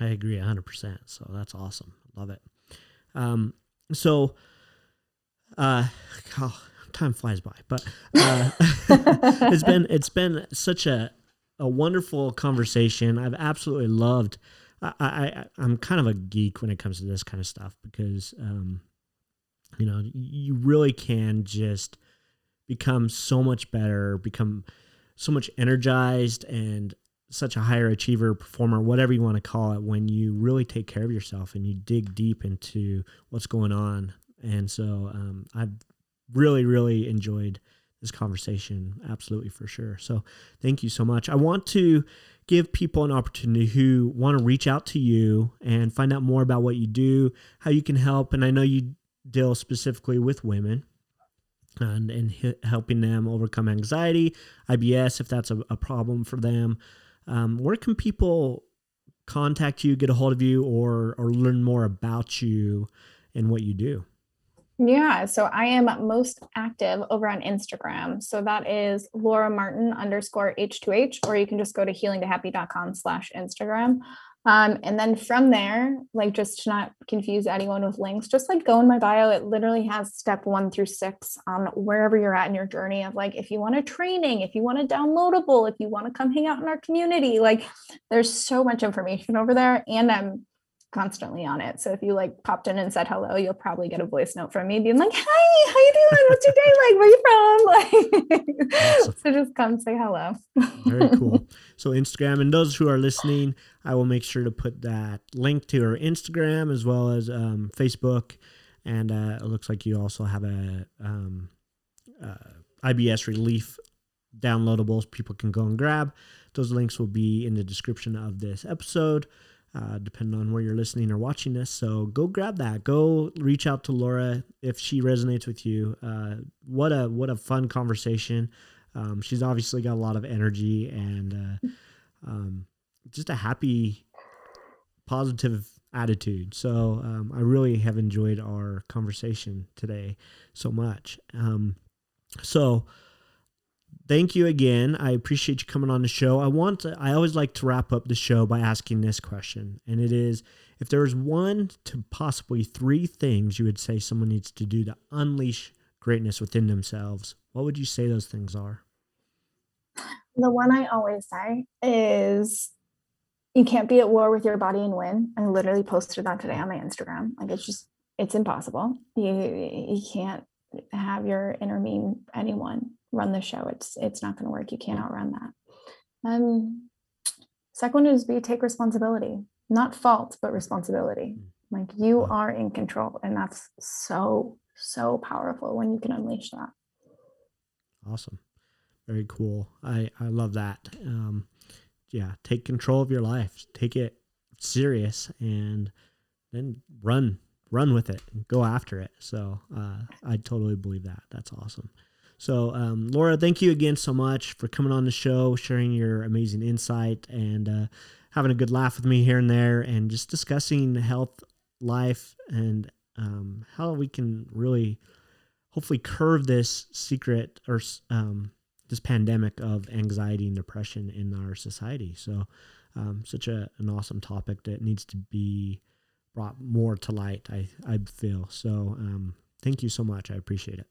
I agree 100%. So that's awesome. Love it. Um, so, uh, oh, time flies by, but uh, it's been it's been such a a wonderful conversation. I've absolutely loved I, I I'm kind of a geek when it comes to this kind of stuff because um, you know you really can just become so much better, become so much energized and such a higher achiever, performer, whatever you want to call it, when you really take care of yourself and you dig deep into what's going on. And so um, I've really, really enjoyed this conversation, absolutely for sure. So thank you so much. I want to give people an opportunity who want to reach out to you and find out more about what you do, how you can help. And I know you deal specifically with women and, and helping them overcome anxiety, IBS, if that's a, a problem for them. Um, where can people contact you, get a hold of you, or, or learn more about you and what you do? Yeah, so I am most active over on Instagram. So that is Laura Martin underscore H2H, or you can just go to healingtohappy.com slash Instagram. Um, and then from there, like just to not confuse anyone with links, just like go in my bio. It literally has step one through six on wherever you're at in your journey of like if you want a training, if you want a downloadable, if you want to come hang out in our community, like there's so much information over there. And I'm constantly on it. So if you like popped in and said hello, you'll probably get a voice note from me being like, "Hi, how you doing? What's your day like? Where you from?" Like, awesome. so just come say hello. Very cool. So Instagram, and those who are listening, I will make sure to put that link to her Instagram as well as um, Facebook. And uh, it looks like you also have a um, uh, IBS relief downloadables people can go and grab. Those links will be in the description of this episode uh, depending on where you're listening or watching this. So go grab that. Go reach out to Laura if she resonates with you. Uh, what a what a fun conversation. Um, she's obviously got a lot of energy and uh, um, just a happy, positive attitude. So um, I really have enjoyed our conversation today so much. Um, so thank you again. I appreciate you coming on the show. I want to, I always like to wrap up the show by asking this question, and it is if there was one to possibly three things you would say someone needs to do to unleash greatness within themselves, what would you say those things are? The one I always say is you can't be at war with your body and win. I literally posted that today on my Instagram. Like it's just it's impossible. You you can't have your inner mean anyone run the show. It's it's not going to work. You can't outrun that. Um, second one is be take responsibility, not fault, but responsibility. Mm. Like you are in control, and that's so so powerful when you can unleash that. Awesome, very cool. I I love that. Um, yeah, take control of your life. Take it serious, and then run run with it go after it. So uh, I totally believe that. That's awesome. So, um, Laura, thank you again so much for coming on the show, sharing your amazing insight, and uh, having a good laugh with me here and there, and just discussing health, life, and um, how we can really, hopefully, curve this secret or um, this pandemic of anxiety and depression in our society. So, um, such a, an awesome topic that needs to be brought more to light. I I feel so. Um, thank you so much. I appreciate it.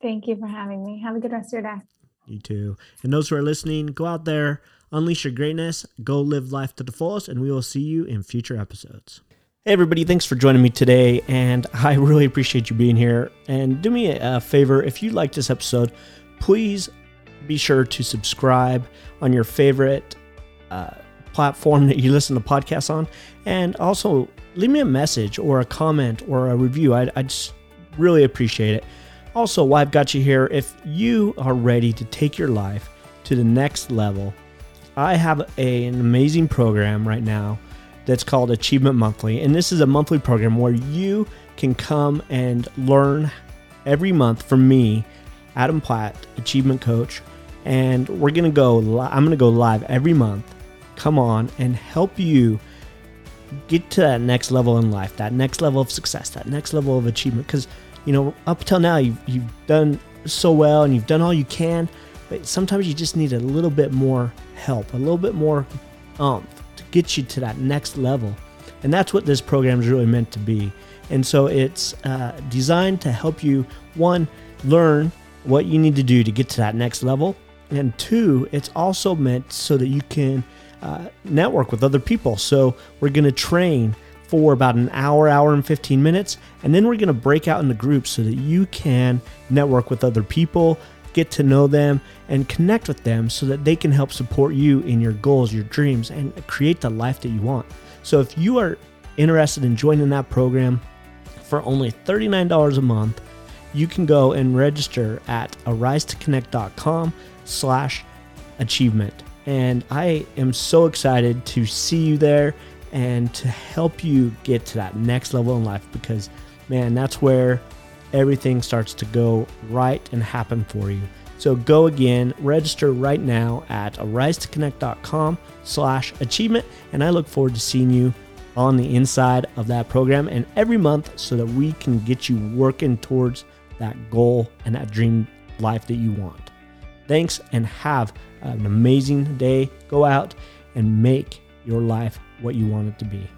Thank you for having me. Have a good rest of your day. You too. And those who are listening, go out there, unleash your greatness, go live life to the fullest, and we will see you in future episodes. Hey, everybody, thanks for joining me today. And I really appreciate you being here. And do me a favor if you like this episode, please be sure to subscribe on your favorite uh, platform that you listen to podcasts on. And also leave me a message or a comment or a review. I'd, I'd just really appreciate it. Also, why I've got you here, if you are ready to take your life to the next level, I have a, an amazing program right now that's called Achievement Monthly. And this is a monthly program where you can come and learn every month from me, Adam Platt, Achievement Coach. And we're going to go, li- I'm going to go live every month, come on and help you get to that next level in life, that next level of success, that next level of achievement. Because you know, up till now you've, you've done so well and you've done all you can, but sometimes you just need a little bit more help, a little bit more umph to get you to that next level. And that's what this program is really meant to be. And so it's uh, designed to help you, one, learn what you need to do to get to that next level. And two, it's also meant so that you can uh, network with other people. So we're going to train for about an hour, hour and 15 minutes. And then we're going to break out into groups so that you can network with other people, get to know them, and connect with them so that they can help support you in your goals, your dreams, and create the life that you want. So if you are interested in joining that program for only $39 a month, you can go and register at arisetoconnect.com slash achievement. And I am so excited to see you there and to help you get to that next level in life because, man, that's where everything starts to go right and happen for you. So go again, register right now at arisetoconnect.com slash achievement. And I look forward to seeing you on the inside of that program and every month so that we can get you working towards that goal and that dream life that you want. Thanks and have an amazing day. Go out and make your life what you want it to be.